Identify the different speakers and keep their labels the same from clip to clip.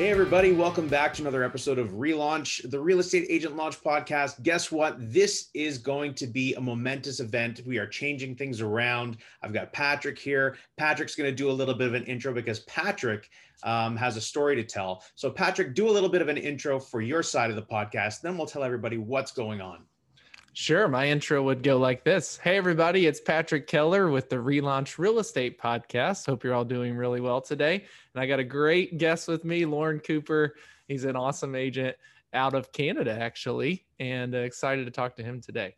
Speaker 1: Hey, everybody, welcome back to another episode of Relaunch, the Real Estate Agent Launch Podcast. Guess what? This is going to be a momentous event. We are changing things around. I've got Patrick here. Patrick's going to do a little bit of an intro because Patrick um, has a story to tell. So, Patrick, do a little bit of an intro for your side of the podcast. Then we'll tell everybody what's going on.
Speaker 2: Sure. My intro would go like this Hey, everybody, it's Patrick Keller with the Relaunch Real Estate Podcast. Hope you're all doing really well today. And I got a great guest with me, Lorne Cooper. He's an awesome agent out of Canada, actually, and uh, excited to talk to him today.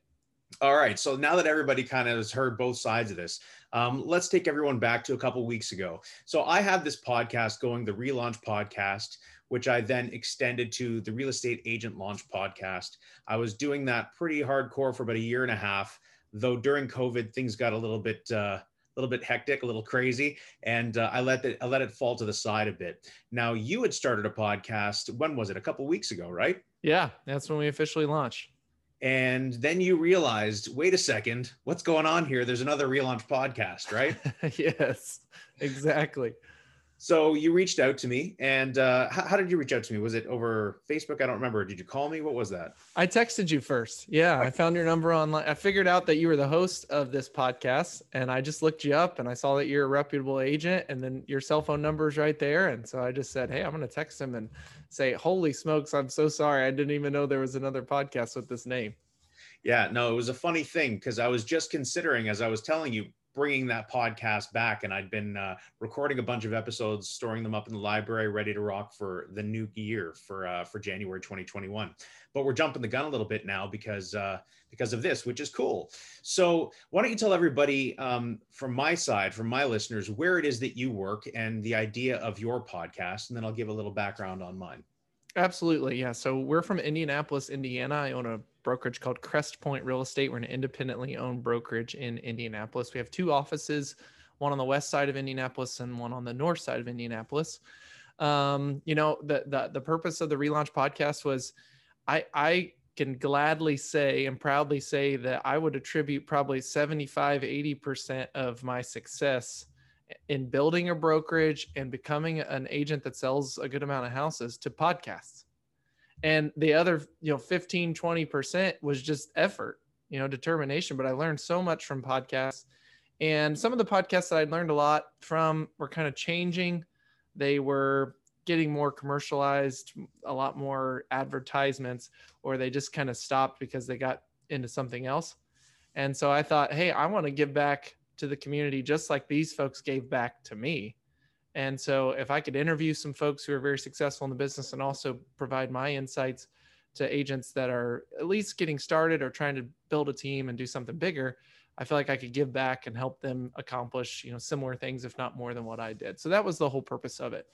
Speaker 1: All right. So now that everybody kind of has heard both sides of this, um, let's take everyone back to a couple weeks ago. So I have this podcast going, the Relaunch Podcast, which I then extended to the Real Estate Agent Launch podcast. I was doing that pretty hardcore for about a year and a half, though during COVID things got a little bit uh, a little bit hectic, a little crazy, and uh, I let it I let it fall to the side a bit. Now you had started a podcast. When was it? A couple weeks ago, right?
Speaker 2: Yeah, that's when we officially launched.
Speaker 1: And then you realized, wait a second, what's going on here? There's another relaunch podcast, right?
Speaker 2: yes, exactly.
Speaker 1: So you reached out to me, and uh, how, how, did you reach out to me? Was it over Facebook? I don't remember. Did you call me? What was that?
Speaker 2: I texted you first. Yeah, I found your number online. I figured out that you were the host of this podcast, and I just looked you up, and I saw that you're a reputable agent, and then your cell phone number is right there, and so I just said, "Hey, I'm going to text him and say, holy smokes, I'm so sorry, I didn't even know there was another podcast with this name."
Speaker 1: Yeah, no, it was a funny thing because I was just considering, as I was telling you, bringing that podcast back and i'd been uh, recording a bunch of episodes storing them up in the library ready to rock for the new year for uh, for january 2021 but we're jumping the gun a little bit now because uh, because of this which is cool so why don't you tell everybody um, from my side from my listeners where it is that you work and the idea of your podcast and then i'll give a little background on mine
Speaker 2: Absolutely. Yeah. So we're from Indianapolis, Indiana. I own a brokerage called Crest Point Real Estate. We're an independently owned brokerage in Indianapolis. We have two offices, one on the west side of Indianapolis and one on the north side of Indianapolis. Um, you know, the, the the purpose of the relaunch podcast was I I can gladly say and proudly say that I would attribute probably 75, 80% of my success in building a brokerage and becoming an agent that sells a good amount of houses to podcasts and the other you know 15 20% was just effort you know determination. But i learned so much from podcasts. And some of the podcasts that i learned a lot from were kind of changing. They were getting more commercialized a lot more advertisements or they just kind of stopped because they got into something else. And so i thought hey i want to give back to the community just like these folks gave back to me and so, if I could interview some folks who are very successful in the business and also provide my insights to agents that are at least getting started or trying to build a team and do something bigger, I feel like I could give back and help them accomplish, you know, similar things, if not more than what I did. So that was the whole purpose of it.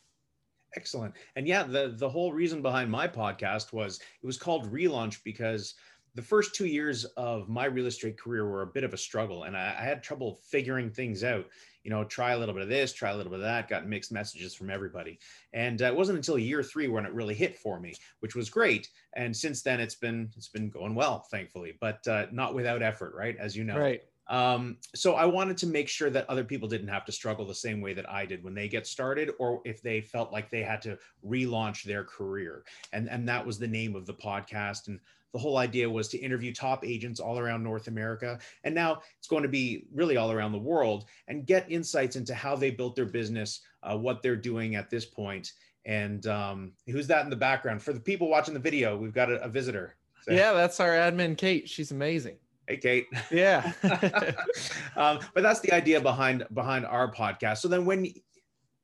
Speaker 1: Excellent. And yeah, the the whole reason behind my podcast was it was called Relaunch because the first two years of my real estate career were a bit of a struggle and I, I, had trouble figuring things out. You know try a little bit of this try a little bit of that got mixed messages from everybody. And uh, it wasn't until year three when it really hit for me which was great. And since then it's been it's been going well thankfully but uh, not without effort right? As you know.
Speaker 2: Right.
Speaker 1: Um, so I wanted to make sure that other people didn't have to struggle the same way that I did when they get started, or if they felt like they had to relaunch their career. And and that was the name of the podcast. And the whole idea was to interview top agents all around North America. And now it's going to be really all around the world and get insights into how they built their business, uh, what they're doing at this point. And um, who's that in the background? For the people watching the video, we've got a, a visitor.
Speaker 2: So. Yeah, that's our admin, Kate. She's amazing.
Speaker 1: Hey, Kate.
Speaker 2: Yeah.
Speaker 1: um, but that's the idea behind behind our podcast. So then when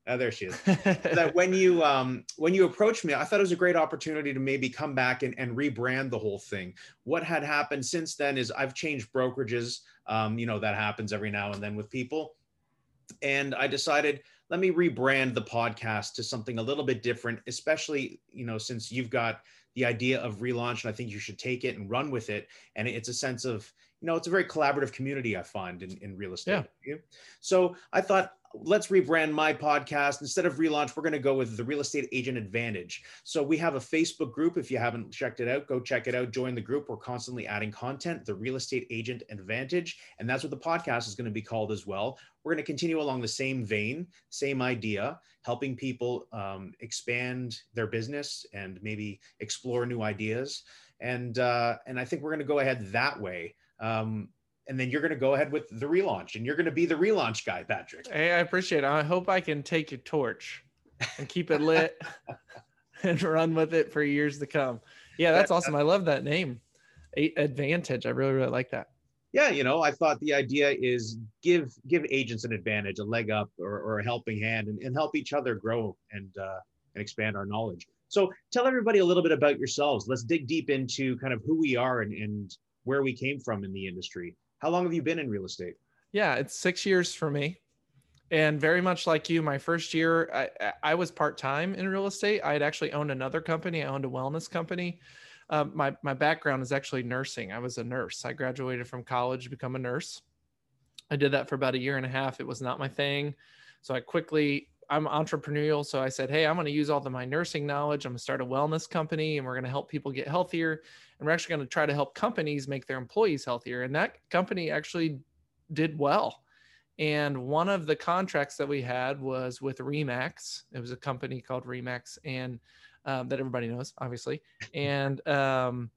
Speaker 1: Oh, there she is. that when you um, when you approached me, I thought it was a great opportunity to maybe come back and, and rebrand the whole thing. What had happened since then is I've changed brokerages. Um, you know that happens every now and then with people, and I decided let me rebrand the podcast to something a little bit different. Especially you know since you've got the idea of relaunch, and I think you should take it and run with it. And it's a sense of you know it's a very collaborative community I find in, in real estate. Yeah. So I thought let's rebrand my podcast. Instead of relaunch, we're going to go with the Real Estate Agent Advantage. So we have a Facebook group. If you haven't checked it out, go check it out. Join the group. We're constantly adding content, the Real Estate Agent Advantage. And that's what the podcast is going to be called as well. We're going to continue along the same vein, same idea, helping people um, expand their business and maybe explore new ideas. And, uh, and I think we're going to go ahead that way. Um, and then you're going to go ahead with the relaunch and you're going to be the relaunch guy patrick.
Speaker 2: Hey i appreciate it. I hope i can take your torch and keep it lit and run with it for years to come. Yeah that's awesome. I love that name. Advantage. I really really like that.
Speaker 1: Yeah you know i thought the idea is give give agents an advantage a leg up or, or a helping hand and, and help each other grow and uh, and expand our knowledge. So tell everybody a little bit about yourselves. Let's dig deep into kind of who we are and, and where we came from in the industry how long have you been in real estate?
Speaker 2: Yeah, it's six years for me. And very much like you, my first year, I, I was part time in real estate. I had actually owned another company. I owned a wellness company. Um, my my background is actually nursing. I was a nurse. I graduated from college to become a nurse. I did that for about a year and a half. It was not my thing, so I quickly. I'm entrepreneurial, so I said, "Hey, I'm going to use all of my nursing knowledge. I'm going to start a wellness company, and we're going to help people get healthier and we're actually going to try to help companies make their employees healthier. And that company actually did well. And one of the contracts that we had was with Remax. It was a company called Remax, and um, that everybody knows, obviously. And um,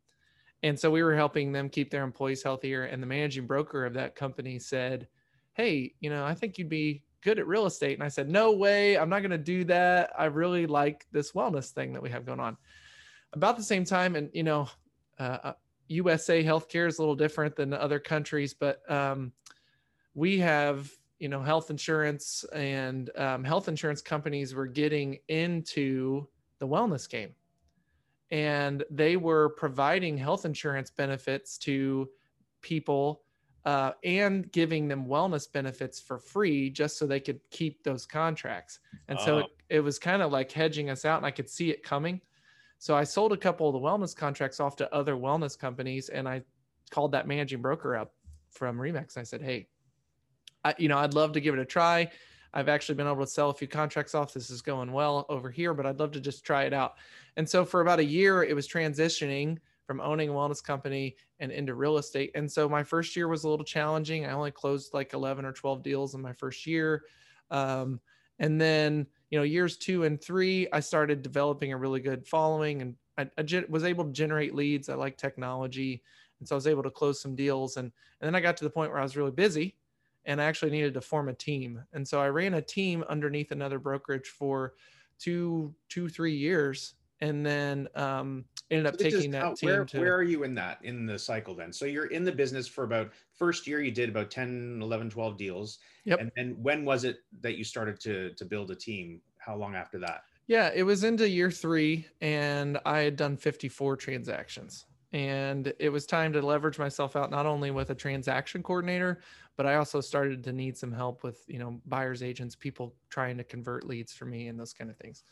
Speaker 2: and so we were helping them keep their employees healthier. And the managing broker of that company said, "Hey, you know, I think you'd be good at real estate." And I said, "No way, I'm not going to do that. I really like this wellness thing that we have going on." About the same time, and you know, uh, USA uh, healthcare is a little different than other countries, but um, we have you know health insurance and um, health insurance companies were getting into the wellness game. And they were providing health insurance benefits to people uh, and giving them wellness benefits for free just so they could keep those contracts. And so it, it was kind of like hedging us out and i could see it coming so I sold a couple of the wellness contracts off to other wellness companies, and I called that managing broker up from Remax. I said, "Hey, I, you know, I'd love to give it a try. I've actually been able to sell a few contracts off. This is going well over here, but I'd love to just try it out." And so for about a year, it was transitioning from owning a wellness company and into real estate. And so my first year was a little challenging. I only closed like 11 or 12 deals in my first year. Um, and then you know years two and three i started developing a really good following and I, I ge- was able to generate leads. I like technology. And so i was able to close some deals and, and then i got to the point where i was really busy and i actually needed to form a team. And so i ran a team underneath another brokerage for two two three years. And then um, ended up taking that team
Speaker 1: where,
Speaker 2: to
Speaker 1: where are you in that in the cycle then? So you're in the business for about first year you did about 10 11 12 deals.
Speaker 2: Yep.
Speaker 1: and then when was it that you started to to build a team? How long after that?
Speaker 2: Yeah it was into year three and i had done 54 transactions. And it was time to leverage myself out not only with a transaction coordinator but i also started to need some help with you know buyers agents people trying to convert leads for me and those kind of things.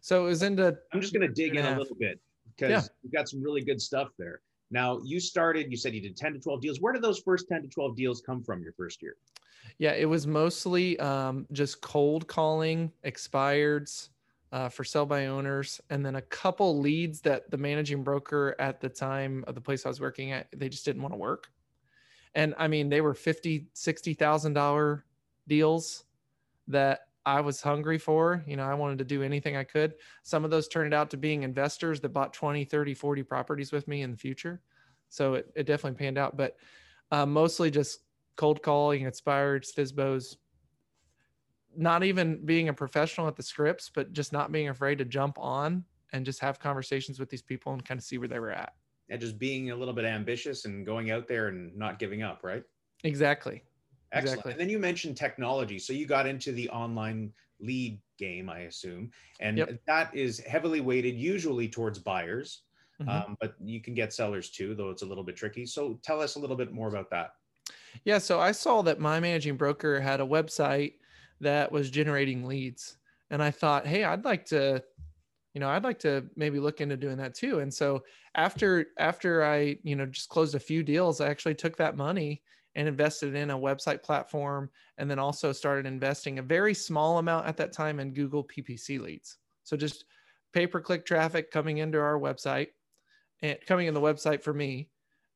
Speaker 2: So it was into
Speaker 1: i'm just going to dig in a little bit because yeah. you've got some really good stuff there now you started you said you did 10 to 12 deals where did those first 10 to 12 deals come from your first year
Speaker 2: yeah it was mostly um, just cold calling expireds uh, for sell by owners, and then a couple leads that the managing broker at the time of the place I was working at, they just didn't want to work. And I mean, they were fifty, sixty thousand dollar deals that I was hungry for. You know, I wanted to do anything I could. Some of those turned out to being investors that bought 20, 30, 40 properties with me in the future. So it, it definitely panned out, but uh, mostly just cold calling, expired, FSBOs, not even being a professional at the scripts, but just not being afraid to jump on and just have conversations with these people and kind of see where they were at.
Speaker 1: And just being a little bit ambitious and going out there and not giving up, right?
Speaker 2: Exactly.
Speaker 1: Excellent. Exactly. And then you mentioned technology. So you got into the online lead game, I assume. And yep. that is heavily weighted usually towards buyers, mm-hmm. um, but you can get sellers too, though it's a little bit tricky. So tell us a little bit more about that.
Speaker 2: Yeah. So I saw that my managing broker had a website that was generating leads. And I thought, hey, I'd like to, you know, I'd like to maybe look into doing that too. And so after after I, you know, just closed a few deals, I actually took that money and invested in a website platform and then also started investing a very small amount at that time in Google PPC leads. So just pay per click traffic coming into our website and coming in the website for me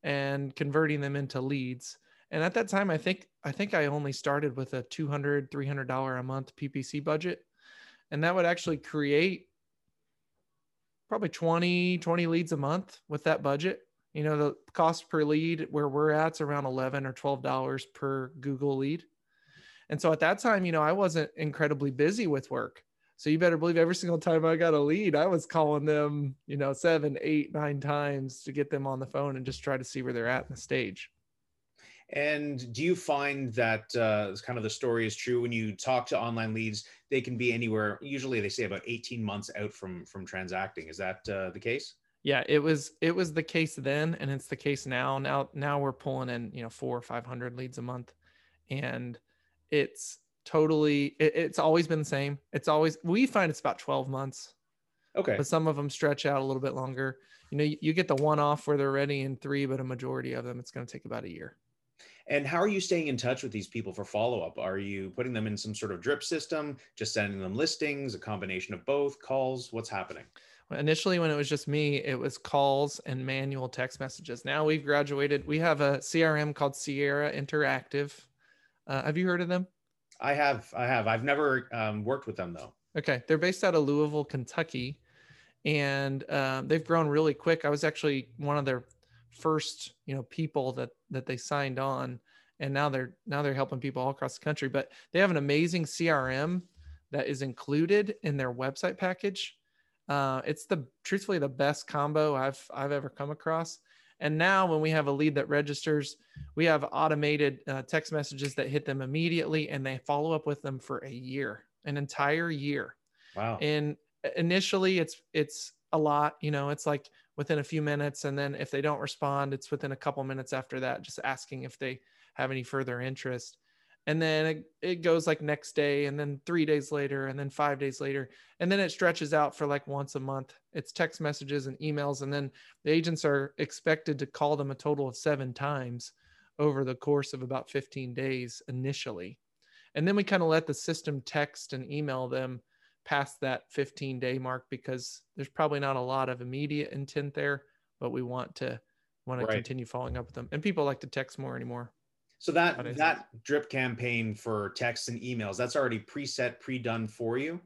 Speaker 2: and converting them into leads. And at that time, I think I think I only started with a 200 $300 a month PPC budget. And that would actually create probably 20, 20 leads a month with that budget. You know, the cost per lead where we're at is around 11 or $12 per Google lead. And so at that time, you know, I wasn't incredibly busy with work. So you better believe every single time I got a lead, I was calling them, you know, seven, eight, nine times to get them on the phone and just try to see where they're at in the stage.
Speaker 1: And do you find that uh, kind of the story is true when you talk to online leads? They can be anywhere. Usually, they say about eighteen months out from from transacting. Is that uh, the case?
Speaker 2: Yeah, it was it was the case then, and it's the case now. Now now we're pulling in you know four or five hundred leads a month, and it's totally it, it's always been the same. It's always we find it's about twelve months.
Speaker 1: Okay,
Speaker 2: but some of them stretch out a little bit longer. You know, you, you get the one off where they're ready in three, but a majority of them it's going to take about a year.
Speaker 1: And how are you staying in touch with these people for follow up? Are you putting them in some sort of drip system, just sending them listings, a combination of both, calls? What's happening?
Speaker 2: Initially, when it was just me, it was calls and manual text messages. Now we've graduated. We have a CRM called Sierra Interactive. Uh, have you heard of them?
Speaker 1: I have. I have. I've never um, worked with them though.
Speaker 2: Okay, they're based out of Louisville, Kentucky, and um, they've grown really quick. I was actually one of their first you know people that that they signed on and now they're now they're helping people all across the country but they have an amazing crm that is included in their website package uh, it's the truthfully the best combo i've i've ever come across. And now when we have a lead that registers we have automated uh, text messages that hit them immediately and they follow up with them for a year an entire year.
Speaker 1: Wow.
Speaker 2: And initially it's it's a lot you know it's like within a few minutes. And then if they don't respond it's within a couple minutes after that just asking if they have any further interest and then it, it goes like next day and then three days later and then five days later and then it stretches out for like once a month it's text messages and emails and then the agents are expected to call them a total of seven times over the course of about 15 days initially and then we kind of let the system text and email them past that 15 day mark because there's probably not a lot of immediate intent there, but we want to want to right. continue following up with them. And people like to text more anymore.
Speaker 1: So that that drip campaign for texts and emails, that's already preset, pre-done for you?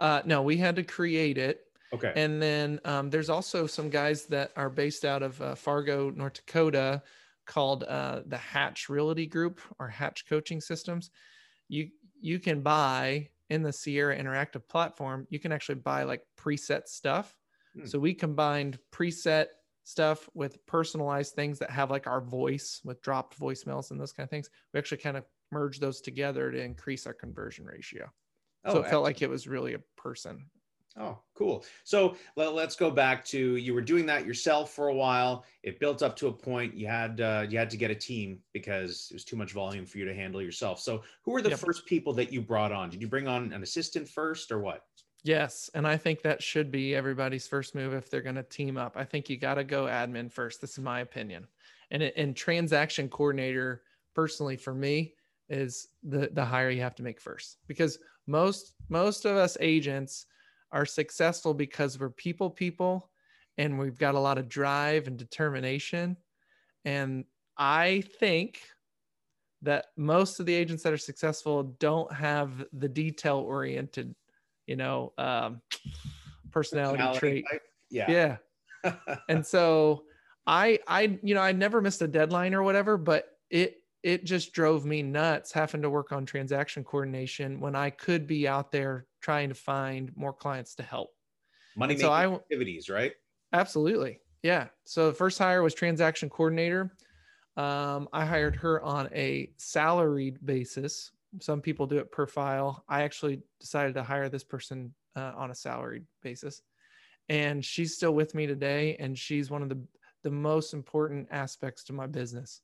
Speaker 2: Uh, no, we had to create it.
Speaker 1: Okay.
Speaker 2: And then um, there's also some guys that are based out of uh, Fargo, North Dakota, called uh, the Hatch Realty Group or Hatch Coaching Systems. You you can buy in the Sierra Interactive platform, you can actually buy like preset stuff. Hmm. So we combined preset stuff with personalized things that have like our voice with dropped voicemails and those kind of things. We actually kind of merged those together to increase our conversion ratio. Oh, so it felt like it was really a person
Speaker 1: Oh, cool. So let, us go back to you were doing that yourself for a while. It built up to a point you had uh, you had to get a team because it was too much volume for you to handle yourself. So who were the yep. first people that you brought on? Did you bring on an assistant first or what?
Speaker 2: Yes, and I think that should be everybody's first move if they're going to team up. I think you got to go admin first. This is my opinion. And and transaction coordinator personally for me is the the hire you have to make first because most most of us agents are successful because we're people people and we've got a lot of drive and determination. And I think that most of the agents that are successful don't have the detail oriented, you know, um, personality, personality trait. Type.
Speaker 1: Yeah.
Speaker 2: Yeah. and so I, I, you know, I never missed a deadline or whatever, but it, it just drove me nuts having to work on transaction coordination when I could be out there trying to find more clients to help.
Speaker 1: Money making so I, activities, right?
Speaker 2: Absolutely. Yeah. So the first hire was transaction coordinator. Um, I hired her on a salaried basis. Some people do it per file. I actually decided to hire this person uh, on a salaried basis. And she's still with me today. And she's one of the, the most important aspects to my business.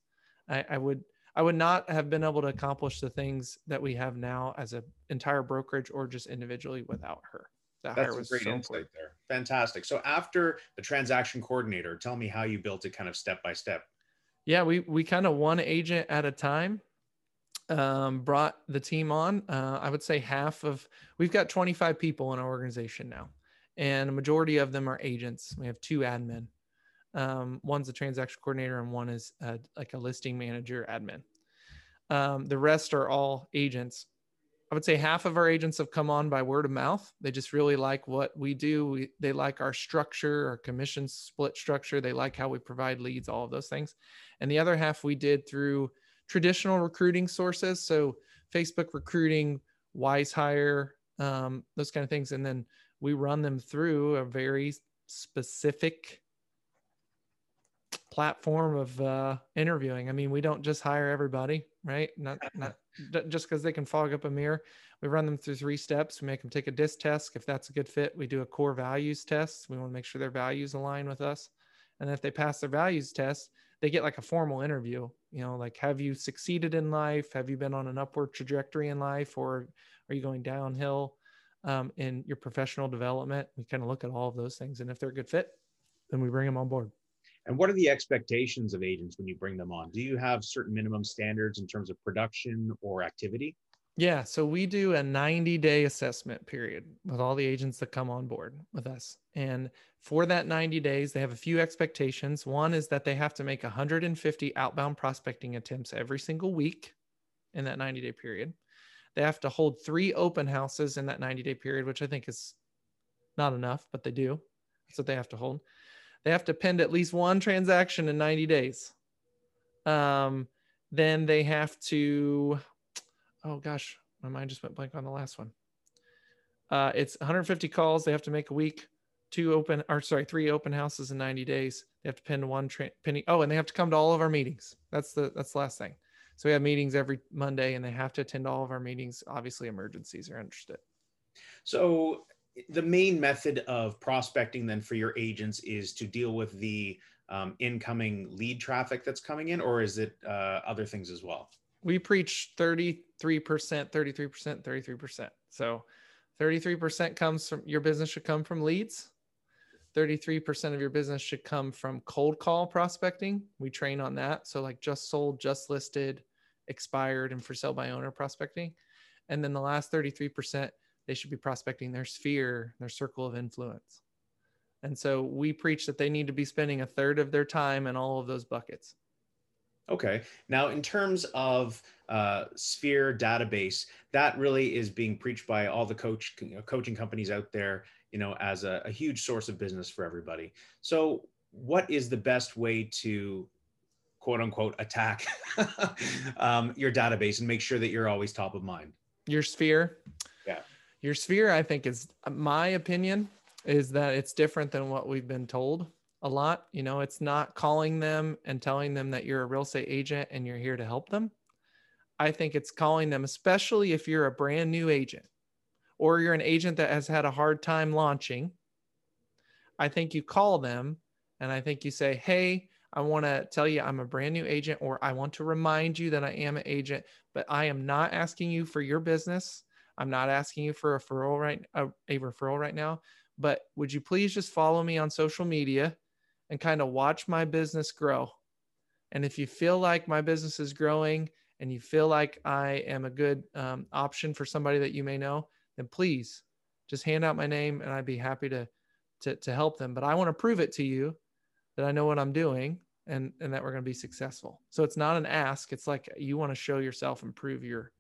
Speaker 2: I, I would I would not have been able to accomplish the things that we have now as an entire brokerage or just individually without her.
Speaker 1: That That's a great so insight important. there. Fantastic. So after the transaction coordinator, tell me how you built it kind of step by step.
Speaker 2: Yeah, we we kind of one agent at a time um, brought the team on. Uh, I would say half of we've got 25 people in our organization now, and a majority of them are agents. We have two admin. Um, one's a transaction coordinator, and one is a, like a listing manager admin. Um, the rest are all agents. I would say half of our agents have come on by word of mouth. They just really like what we do. We, they like our structure, our commission split structure. They like how we provide leads, all of those things. And the other half we did through traditional recruiting sources. So Facebook recruiting, WizeHire, um, those kind of things. And then we run them through a very specific platform of uh, interviewing. I mean, we don't just hire everybody, right? Not not just because they can fog up a mirror. We run them through three steps. We make them take a DISC test. If that's a good fit, we do a core values test. We want to make sure their values align with us. And if they pass their values test, they get like a formal interview. You know, like have you succeeded in life? Have you been on an upward trajectory in life, or are you going downhill um, in your professional development? We kind of look at all of those things, and if they're a good fit, then we bring them on board.
Speaker 1: And what are the expectations of agents when you bring them on? Do you have certain minimum standards in terms of production or activity?
Speaker 2: Yeah, so we do a 90 day assessment period with all the agents that come on board with us. And for that 90 days, they have a few expectations. One is that they have to make 150 outbound prospecting attempts every single week in that 90 day period. They have to hold three open houses in that 90 day period, which I think is not enough, but they do. That's what they have to hold. They have to pend at least one transaction in 90 days. Um, then they have to, oh gosh, my mind just went blank on the last one. Uh, it's 150 calls they have to make a week, two open, or sorry, three open houses in 90 days. They have to pin one tra- penny. Oh, and they have to come to all of our meetings. That's the that's the last thing. So we have meetings every Monday, and they have to attend all of our meetings. Obviously, emergencies are interested.
Speaker 1: So the main method of prospecting then for your agents is to deal with the um, incoming lead traffic that's coming in, or is it uh, other things as well?
Speaker 2: We preach 33%, 33%, 33%. So 33% comes from your business should come from leads. 33% of your business should come from cold call prospecting. We train on that. So, like just sold, just listed, expired, and for sale by owner prospecting. And then the last 33% they should be prospecting their sphere, their circle of influence. And so we preach that they need to be spending a third of their time in all of those buckets.
Speaker 1: Okay. Now, in terms of uh, Sphere database, that really is being preached by all the coach you know, coaching companies out there, you know, as a, a huge source of business for everybody. So, what is the best way to quote unquote attack um, your database and make sure that you're always top of mind?
Speaker 2: Your Sphere.
Speaker 1: Yeah
Speaker 2: your sphere i think is my opinion is that it's different than what we've been told a lot you know it's not calling them and telling them that you're a real estate agent and you're here to help them i think it's calling them especially if you're a brand new agent or you're an agent that has had a hard time launching i think you call them and i think you say hey I want to tell you I'm a brand new agent, or I want to remind you that I am an agent, but I am not asking you for your business. I'm not asking you for a referral right a, a referral right now, but would you please just follow me on social media and kind of watch my business grow? And if you feel like my business is growing and you feel like I am a good um, option for somebody that you may know, then please just hand out my name and I'd be happy to, to, to help them. But I want to prove it to you that I know what I'm doing and, and that we're going to be successful. So it's not an ask. It's like you want to show yourself and prove your,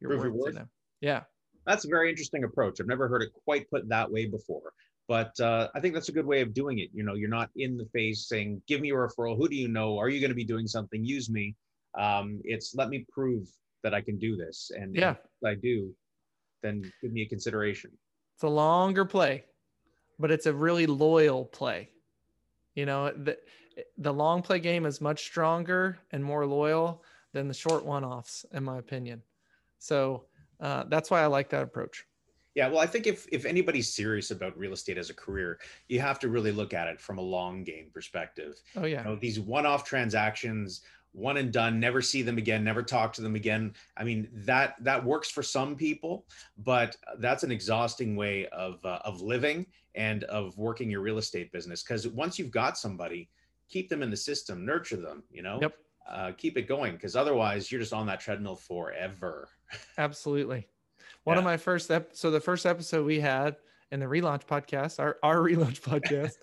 Speaker 2: your prove worth, your worth to them. Yeah
Speaker 1: that's a very interesting approach. I've never heard it quite put that way before. But uh, I think that's a good way of doing it. You know, you're not in the face saying, "Give me a referral. Who do you know? Are you going to be doing something? Use me." Um, it's let me prove that I can do this, and
Speaker 2: yeah,
Speaker 1: if I do, then give me a consideration.
Speaker 2: It's a longer play, but it's a really loyal play. You know, the the long play game is much stronger and more loyal than the short one offs, in my opinion. So uh, that's why I like that approach.
Speaker 1: Yeah, well, I think if if anybody's serious about real estate as a career, you have to really look at it from a long game perspective.
Speaker 2: Oh yeah,
Speaker 1: you know, these one-off transactions, one and done, never see them again, never talk to them again. I mean, that that works for some people, but that's an exhausting way of uh, of living and of working your real estate business. Because once you've got somebody, keep them in the system, nurture them. You know,
Speaker 2: yep.
Speaker 1: uh, keep it going because otherwise you're just on that treadmill forever.
Speaker 2: Absolutely. One yeah. of my first ep- so the first episode we had in the relaunch podcast, our our relaunch podcast,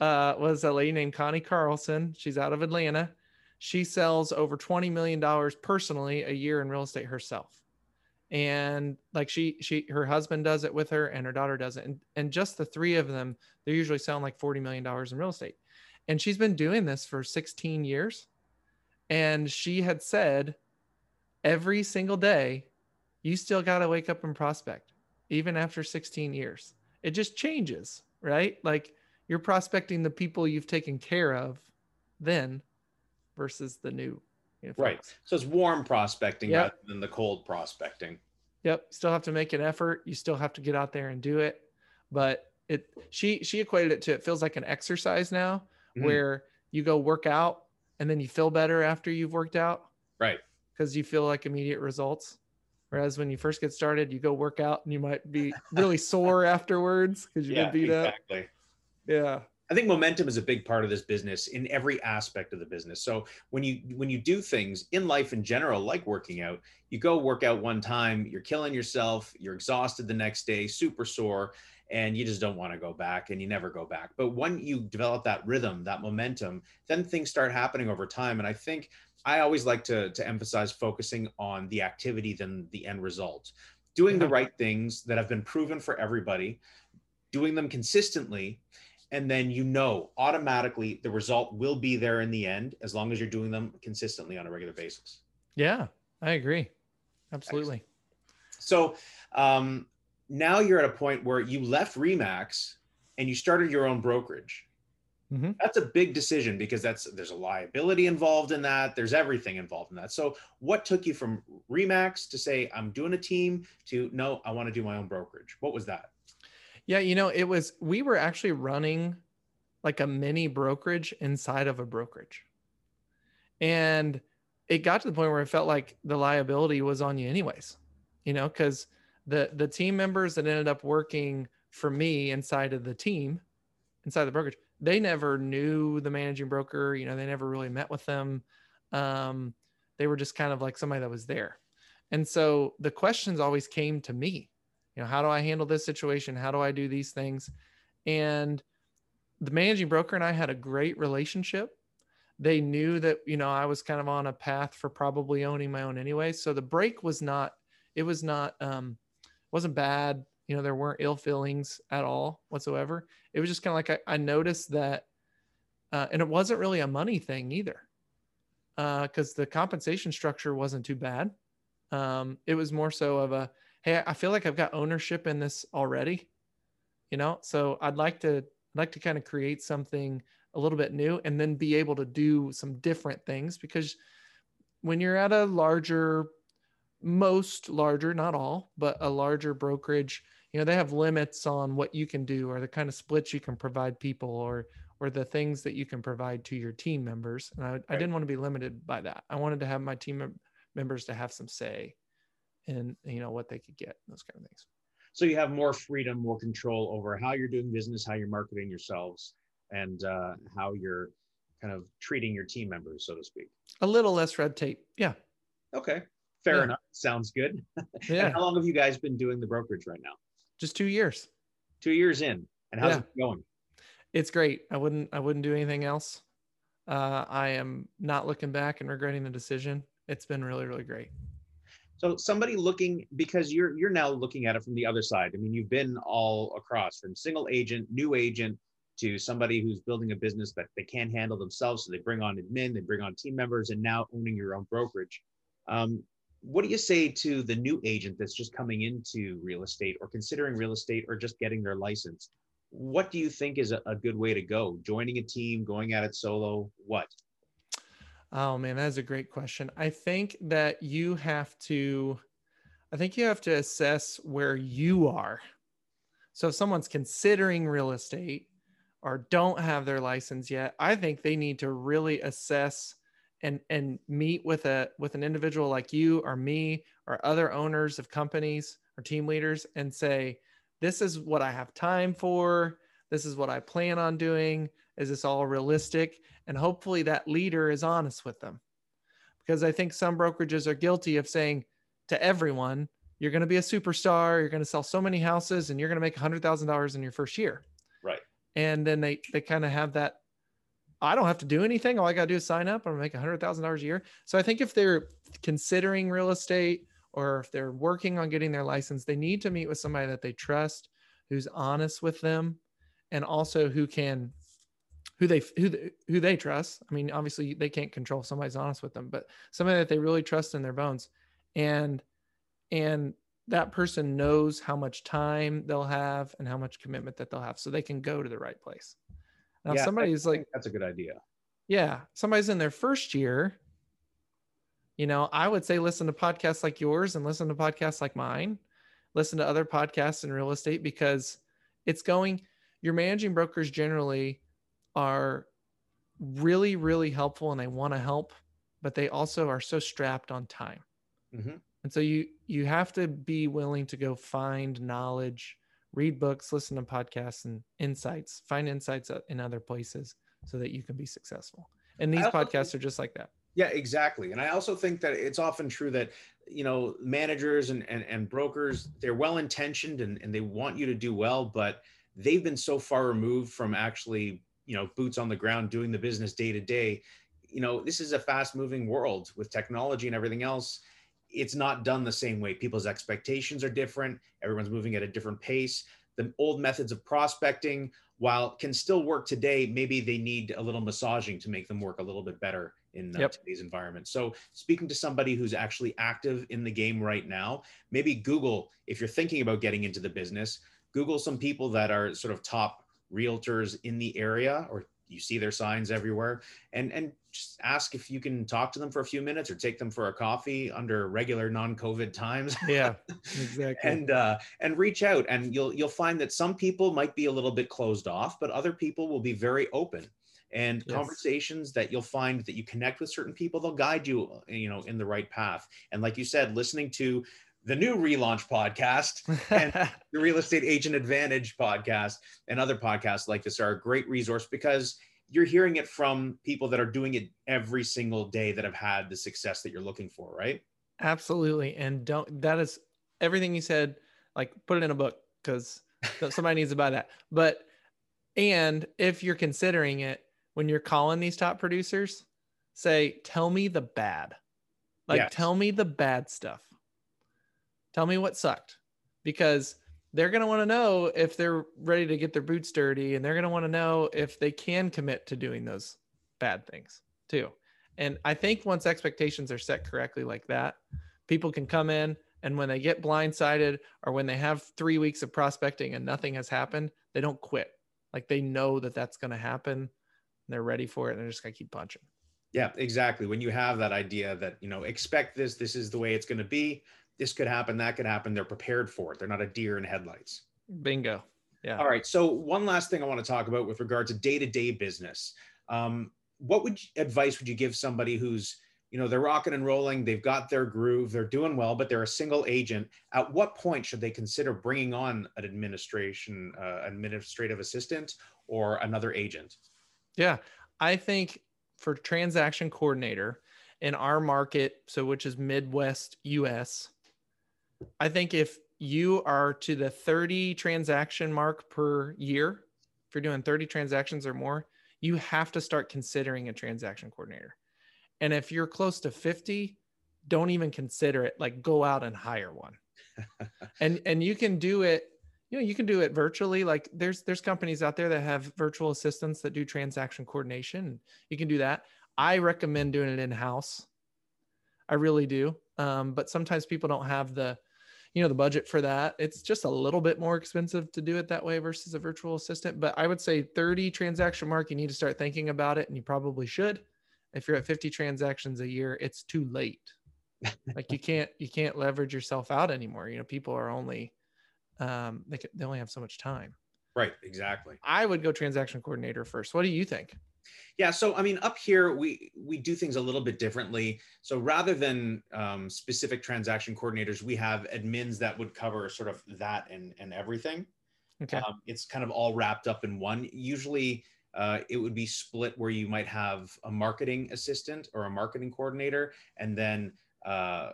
Speaker 2: uh, was a lady named Connie Carlson. She's out of Atlanta. She sells over twenty million dollars personally a year in real estate herself, and like she she her husband does it with her, and her daughter does it, and and just the three of them, they're usually selling like forty million dollars in real estate, and she's been doing this for sixteen years, and she had said every single day, you still got to wake up and prospect, even after sixteen years. It just changes, right? Like you're prospecting the people you've taken care of then versus the new
Speaker 1: you know, right. so it's warm prospecting yep. rather than the cold prospecting.
Speaker 2: Yep. Still have to make an effort. You still have to get out there and do it. But it she she equated it to it feels like an exercise now mm-hmm. where you go work out and then you feel better after you've worked out.
Speaker 1: Right.
Speaker 2: Because you feel like immediate results Whereas when you first get started, you go work out and you might be really sore afterwards because you yeah, get beat exactly. up. Yeah.
Speaker 1: I think momentum is a big part of this business in every aspect of the business. So when you when you do things in life in general, like working out, you go work out one time, you're killing yourself, you're exhausted the next day, super sore, and you just don't want to go back and you never go back. But when you develop that rhythm, that momentum, then things start happening over time. And I think I always like to to emphasize focusing on the activity than the end result. Doing the right things that have been proven for everybody, doing them consistently and then you know automatically the result will be there in the end as long as you're doing them consistently on a regular basis.
Speaker 2: Yeah i agree. Absolutely.
Speaker 1: So um, now you're at a point where you left remax and you started your own brokerage mm-hmm. that's a big decision because that's there's a liability involved in that there's everything involved in that so what took you from remax to say i'm doing a team to no i want to do my own brokerage what was that
Speaker 2: yeah, you know, it was we were actually running like a mini brokerage inside of a brokerage. And it got to the point where it felt like the liability was on you anyways. You know, cuz the the team members that ended up working for me inside of the team, inside the brokerage, they never knew the managing broker, you know, they never really met with them. Um, they were just kind of like somebody that was there. And so the questions always came to me you know how do i handle this situation? How do i do these things? And the managing broker and i had a great relationship. They knew that you know i was kind of on a path for probably owning my own anyway. So the break was not it was not um wasn't bad you know there weren't ill feelings at all whatsoever. It was just kind of like I, I noticed that uh, and it wasn't really a money thing either because uh, the compensation structure wasn't too bad. Um, it was more so of a hey, I feel like I've got ownership in this already, you know, so I'd like to I'd like to kind of create something a little bit new and then be able to do some different things because when you're at a larger most larger not all but a larger brokerage you know they have limits on what you can do or the kind of splits you can provide people or or the things that you can provide to your team members. And i, right. I didn't want to be limited by that. I wanted to have my team members to have some say in, you know what they could get those kind of things.
Speaker 1: So you have more freedom more control over how you're doing business how you're marketing yourselves and uh, how you're kind of treating your team members so to speak.
Speaker 2: A little less red tape yeah.
Speaker 1: Okay fair yeah. enough. Sounds good. Yeah. how long have you guys been doing the brokerage right now?
Speaker 2: Just two years.
Speaker 1: Two years in. And how's yeah. it going?
Speaker 2: It's great. I wouldn't i wouldn't do anything else. Uh, i am not looking back and regretting the decision. It's been really really great.
Speaker 1: So somebody looking because you're you're now looking at it from the other side. I mean, you've been all across from single agent, new agent to somebody who's building a business that they can't handle themselves, so they bring on admin, they bring on team members, and now owning your own brokerage. Um, what do you say to the new agent that's just coming into real estate or considering real estate or just getting their license? What do you think is a, a good way to go? Joining a team, going at it solo, what?
Speaker 2: Oh man, that's a great question. I think that you have to I think you have to assess where you are. So if someone's considering real estate or don't have their license yet, I think they need to really assess and and meet with a with an individual like you or me or other owners of companies or team leaders and say, this is what I have time for. This is what I plan on doing. Is this all realistic? And hopefully that leader is honest with them. because I think some brokerages are guilty of saying to everyone, you're going to be a superstar, you're going to sell so many houses and you're going to make $100,000 in your first year.
Speaker 1: Right.
Speaker 2: And then they they kind of have that I don't have to do anything. All I got to do is sign up. I'm make $100,000 a year. So I think if they're considering real estate or if they're working on getting their license, they need to meet with somebody that they trust, who's honest with them, and also who can who they who they, who they trust. I mean, obviously they can't control somebody's honest with them, but somebody that they really trust in their bones, and and that person knows how much time they'll have and how much commitment that they'll have, so they can go to the right place. Now,
Speaker 1: Yeah,
Speaker 2: somebody's like,
Speaker 1: That's a good idea.
Speaker 2: yeah, somebody's in their first year. You know, I would say listen to podcasts like yours and listen to podcasts like mine. Listen to other podcasts in real estate because it's going, your managing brokers generally are really, really helpful and they want to help, but they also are so strapped on time.
Speaker 1: Mhm.
Speaker 2: And so you you have to be willing to go find knowledge, read books, listen to podcasts and insights, find insights uh, in other places so that you can be successful. And these podcasts
Speaker 1: think-
Speaker 2: are just like that.
Speaker 1: Yeah, exactly. And I also think that it's often true that, you know, managers and, and, and brokers, they're well intentioned and, and they want you to do well, but they've been so far removed from actually, you know, boots on the ground doing the business day to day. You know, this is a fast moving world with technology and everything else. It's not done the same way. People's expectations are different. Everyone's moving at a different pace. The old methods of prospecting, while can still work today, maybe they need a little massaging to make them work a little bit better in uh,
Speaker 2: Yep.
Speaker 1: today's environment. So, speaking to somebody who's actually active in the game right now, maybe Google, if you're thinking about getting into the business, Google some people that are sort of top realtors in the area or you see their signs everywhere and and just ask if you can talk to them for a few minutes or take them for a coffee under regular non-covid times
Speaker 2: Yeah, exactly.
Speaker 1: and uh, and reach out and you'll you'll find that some people might be a little bit closed off but other people will be very open and
Speaker 2: Yes.
Speaker 1: conversations that you'll find that you connect with certain people they'll guide you you know in the right path and like you said listening to the new relaunch podcast and the real estate agent advantage podcast and other podcasts like this are a great resource because you're hearing it from people that are doing it every single day that have had the success that you're looking for right
Speaker 2: Absolutely. And don't, that is everything you said, like put it in a book because somebody needs to buy that. But, and if you're considering it, when you're calling these top producers, say, tell me the bad. Like,
Speaker 1: Yes.
Speaker 2: tell me the bad stuff. Tell me what sucked because they're going to want to know if they're ready to get their boots dirty and they're going to want to know if they can commit to doing those bad things too. And I think once expectations are set correctly like that, people can come in and when they get blindsided or when they have three weeks of prospecting and nothing has happened, they don't quit. Like they know that that's going to happen. They're ready for it and they're just going to keep punching.
Speaker 1: Yeah, exactly. When you have that idea that, you know, expect this, this is the way it's going to be, this could happen, that could happen, they're prepared for it. They're not a deer in headlights.
Speaker 2: Bingo. Yeah.
Speaker 1: All right. So, one last thing I want to talk about with regard to day to day business. Um, what would you, advice would you give somebody who's, you know, they're rocking and rolling, they've got their groove, they're doing well, but they're a single agent. At what point should they consider bringing on an administration, uh, administrative assistant, or another agent?
Speaker 2: Yeah. I think for transaction coordinator in our market, so which is Midwest US, I think if you are to the 30 transaction mark per year, if you're doing 30 transactions or more, you have to start considering a transaction coordinator. And if you're close to 50, don't even consider it. Like go out and hire one. and and you can do it you know you can do it virtually like there's there's companies out there that have virtual assistants that do transaction coordination you can do that i recommend doing it in house i really do um, but sometimes people don't have the you know the budget for that it's just a little bit more expensive to do it that way versus a virtual assistant but i would say 30 transaction mark you need to start thinking about it and you probably should if you're at 50 transactions a year it's too late like you can't you can't leverage yourself out anymore you know people are only um they, can, they only have so much time
Speaker 1: Right. Exactly.
Speaker 2: i would go transaction coordinator first what do you think
Speaker 1: Yeah, so I mean, up here we we do things a little bit differently. So rather than um, specific transaction coordinators, we have admins that would cover sort of that and and everything.
Speaker 2: okay
Speaker 1: Um, it's kind of all wrapped up in one. Usually, uh, it would be split where you might have a marketing assistant or a marketing coordinator, and then uh,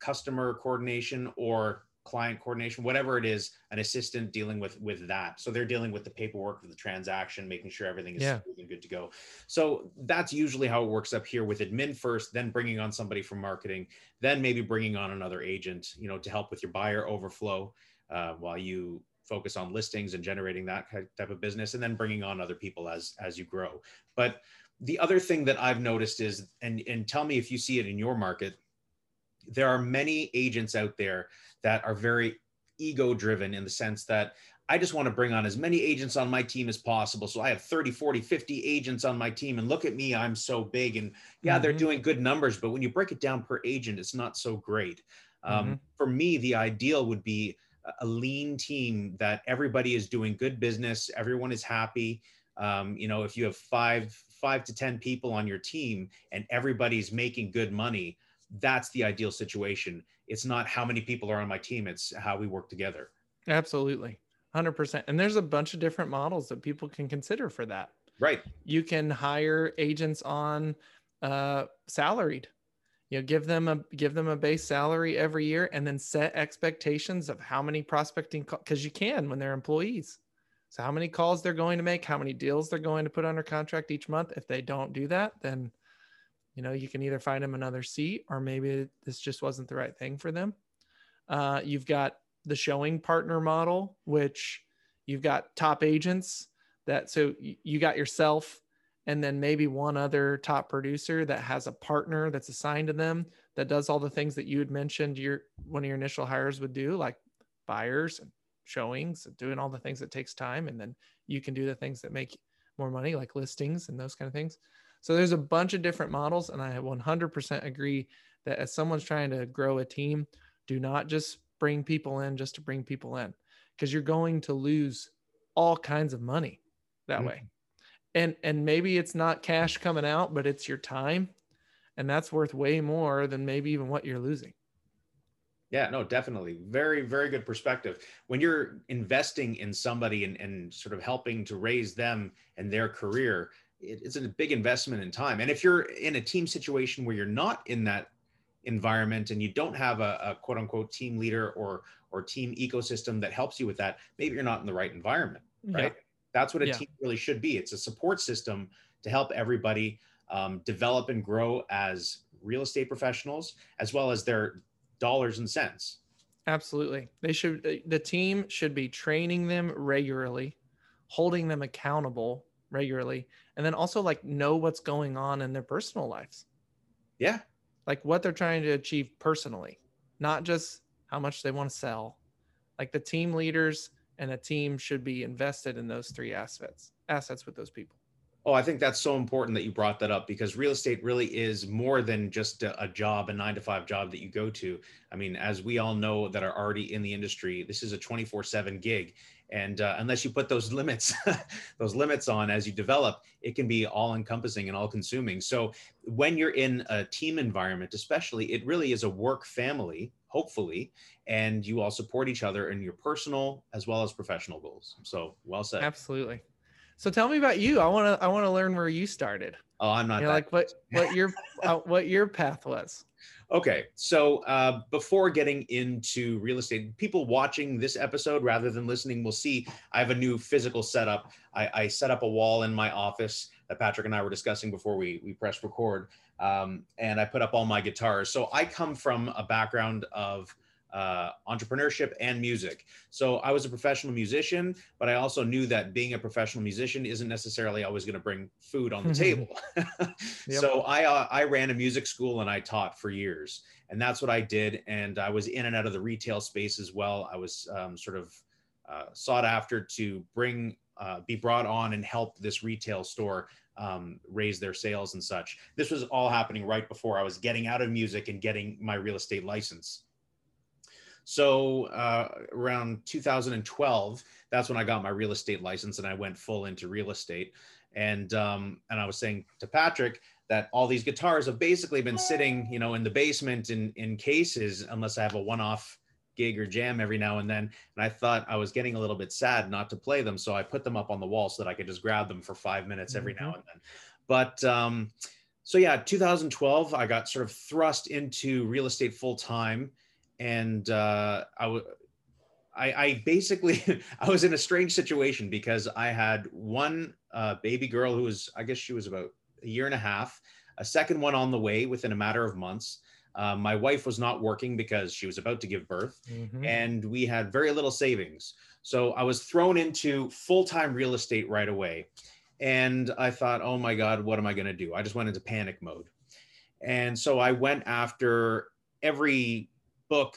Speaker 1: customer coordination or client coordination, whatever it is, an assistant dealing with with that. So they're dealing with the paperwork of the transaction, making sure everything is
Speaker 2: Yeah.
Speaker 1: good to go. So that's usually how it works up here with admin first, then bringing on somebody from marketing, then maybe bringing on another agent, you know, to help with your buyer overflow uh, while you focus on listings and generating that type of business, and then bringing on other people as as you grow. But the other thing that I've noticed is, and and tell me if you see it in your market, there are many agents out there that are very ego driven in the sense that I just want to bring on as many agents on my team as possible. So I have 30, 40, 50 agents on my team. And look at me, I'm so big. And yeah, they're
Speaker 2: Mhm.
Speaker 1: doing good numbers, but when you break it down per agent, it's not so great. Um,
Speaker 2: Mhm.
Speaker 1: For me, the ideal would be a- a lean team that everybody is doing good business, everyone is happy. Um, you know, if you have five, five to 10 people on your team and everybody's making good money, that's the ideal situation. It's not how many people are on my team, it's how we work together.
Speaker 2: Absolutely. 100%. And there's a bunch of different models that people can consider for that.
Speaker 1: Right.
Speaker 2: You can hire agents on uh, salaried. You know, give them a give them a base salary every year, and then set expectations of how many prospecting because you can when they're employees. So how many calls they're going to make, how many deals they're going to put under contract each month. If they don't do that, then you know you can either find them another seat or maybe this just wasn't the right thing for them. Uh, you've got the showing partner model, which you've got top agents that so you got yourself and then maybe one other top producer that has a partner that's assigned to them that does all the things that you had mentioned your one of your initial hires would do like buyers and showings and doing all the things that takes time and then you can do the things that make more money like listings and those kind of things so there's a bunch of different models and i 100% agree that as someone's trying to grow a team do not just bring people in just to bring people in because you're going to lose all kinds of money that
Speaker 1: Mhm.
Speaker 2: way and and maybe it's not cash coming out but it's your time and that's worth way more than maybe even what you're losing
Speaker 1: Yeah, no, definitely. Very, very good perspective. When you're investing in somebody and, and sort of helping to raise them and their career, it, it's a big investment in time. And if you're in a team situation where you're not in that environment and you don't have a, a quote unquote team leader or or team ecosystem that helps you with that, maybe you're not in the right environment, right? That's what a
Speaker 2: Yeah.
Speaker 1: team really should be. It's a support system to help everybody um, develop and grow as real estate professionals, as well as their dollars and cents.
Speaker 2: Absolutely. They should uh, the team should be training them regularly, holding them accountable regularly, and then also like know what's going on in their personal lives.
Speaker 1: Yeah,
Speaker 2: Like what they're trying to achieve personally, not just how much they want to sell. Like the team leaders and a team should be invested in those three assets, assets with those people.
Speaker 1: Oh, I think that's so important that you brought that up because real estate really is more than just a, job, a nine to five job that you go to. I mean, as we all know that are already in the industry, this is a 24 seven gig. And uh, unless you put those limits, those limits on as you develop, it can be all encompassing and all consuming. So when you're in a team environment, especially, it really is a work family, hopefully, and you all support each other in your personal as well as professional goals. So well said.
Speaker 2: Absolutely. So tell me about you. I want to I want to learn where you started.
Speaker 1: Oh, I'm not
Speaker 2: You know, like what what your uh, what your path was.
Speaker 1: Okay, so uh, before getting into real estate, people watching this episode rather than listening will see I have a new physical setup. I, I set up a wall in my office that Patrick and I were discussing before we we pressed record, um, and I put up all my guitars. So I come from a background of uh, entrepreneurship and music. So I was a professional musician, but I also knew that being a professional musician isn't necessarily always going to bring food on the table. So I uh, I ran a music school and I taught for years, and that's what I did. And I was in and out of the retail space as well. I was um, sort of uh, sought after to bring uh, be brought on and help this retail store um, raise their sales and such. This was all happening right before I was getting out of music and getting my real estate license. So uh, around 2012, that's when I got my real estate license and I went full into real estate. And um, and I was saying to Patrick that all these guitars have basically been sitting, you know, in the basement in in cases unless I have a one-off gig or jam every now and then. And I thought I was getting a little bit sad not to play them. So I put them up on the wall so that I could just grab them for five minutes every mm-hmm. now and then. But um, so yeah, 2012, I got sort of thrust into real estate full time. And uh, I was, I, I, basically I was in a strange situation because I had one uh, baby girl who was I guess she was about a year and a half, a second one on the way within a matter of months. Uh, my wife was not working because she was about to give birth, mm-hmm. and we had very little savings. So I was thrown into full time real estate right away. And I thought, oh my God, what am I going to do? I just went into panic mode. And so I went after every book.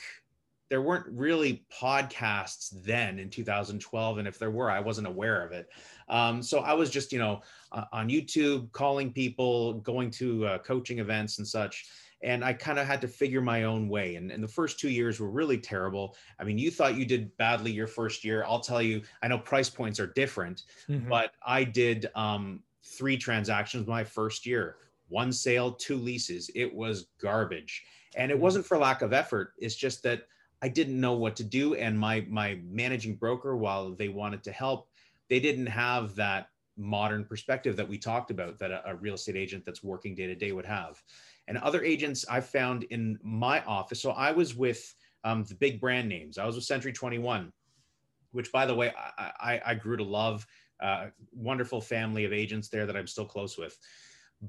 Speaker 1: There weren't really podcasts then in 2012. And if there were, I wasn't aware of it. Um, so I was just, you know, uh, on YouTube, calling people, going to uh, coaching events and such and I kind of had to figure my own way. And, and the first two years were really terrible. I mean, you thought you did badly your first year. I'll tell you, I know price points are different, mm-hmm. but I did um, three transactions my first year one sale, two leases. It was garbage. And it wasn't for lack of effort. It's just that I didn't know what to do. And my my managing broker, while they wanted to help, they didn't have that modern perspective that we talked about that a, a real estate agent that's working day to day would have and other agents I found in my office. So I was with um, the big brand names. I was with Century 21, which, by the way, I, I, I grew to love. Uh, wonderful family of agents there that I'm still close with.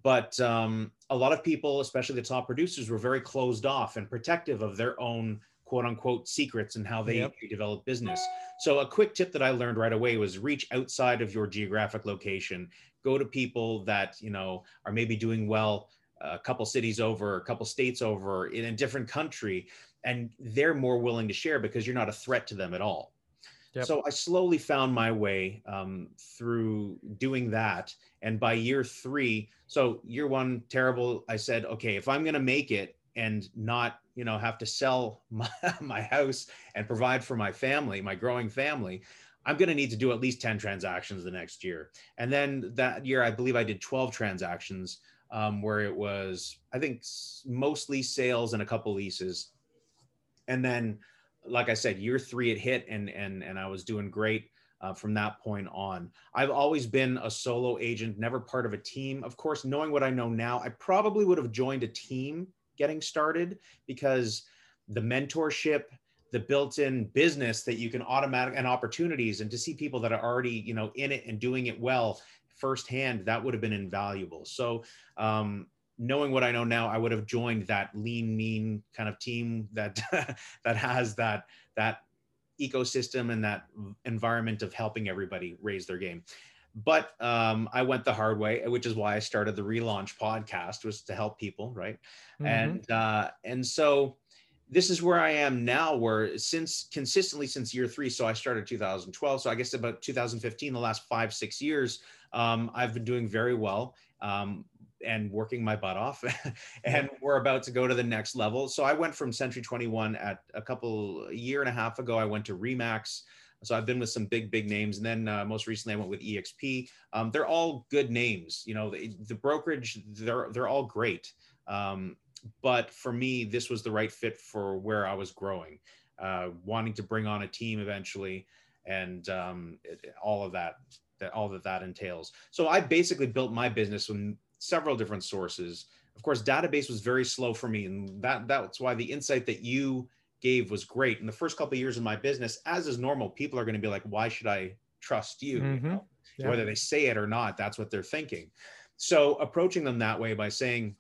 Speaker 1: But um, a lot of people, especially the top producers, were very closed off and protective of their own quote unquote secrets and how they yep. develop business. So, a quick tip that I learned right away was reach outside of your geographic location. Go to people that you know are maybe doing well a couple cities over, a couple states over in a different country, and they're more willing to share because you're not a threat to them at all. Yep. So I slowly found my way um, through doing that. And by year three, so year one, terrible. I said, okay, if I'm going to make it and not, you know, have to sell my, my house and provide for my family, my growing family, I'm going to need to do at least 10 transactions the next year. And then that year, I believe I did 12 transactions um, where it was, I think, mostly sales and a couple leases. And then, like I said, year three it hit, and and and I was doing great uh, from that point on. I've always been a solo agent, never part of a team. Of course, knowing what I know now, I probably would have joined a team getting started because the mentorship the built-in business that you can automatic and opportunities and to see people that are already you know in it and doing it well firsthand, that would have been invaluable. So, um, knowing what I know now, I would have joined that lean, mean kind of team that that has that that ecosystem and that environment of helping everybody raise their game. But um, I went the hard way, which is why I started the relaunch podcast was to help people, right? Mm-hmm. And uh, and so this is where I am now, where since consistently since year three, so I started 2012. So I guess about 2015, the last five, six years, um, I've been doing very well um, and working my butt off. and we're about to go to the next level. So I went from Century 21 at a couple, a year and a half ago. I went to Remax. So I've been with some big, big names, and then uh, most recently I went with EXP. Um, they're all good names. You know, the, the brokerage, they're they're all great. Um, but for me, this was the right fit for where I was growing, uh, wanting to bring on a team eventually, and um, it, all of that that all that that entails. So I basically built my business from several different sources. Of course, database was very slow for me, and that that's why the insight that you gave was great. In the first couple of years of my business, as is normal, people are going to be like, "Why should I trust you?" Mm-hmm. you know? yeah. Whether they say it or not, that's what they're thinking. So approaching them that way by saying,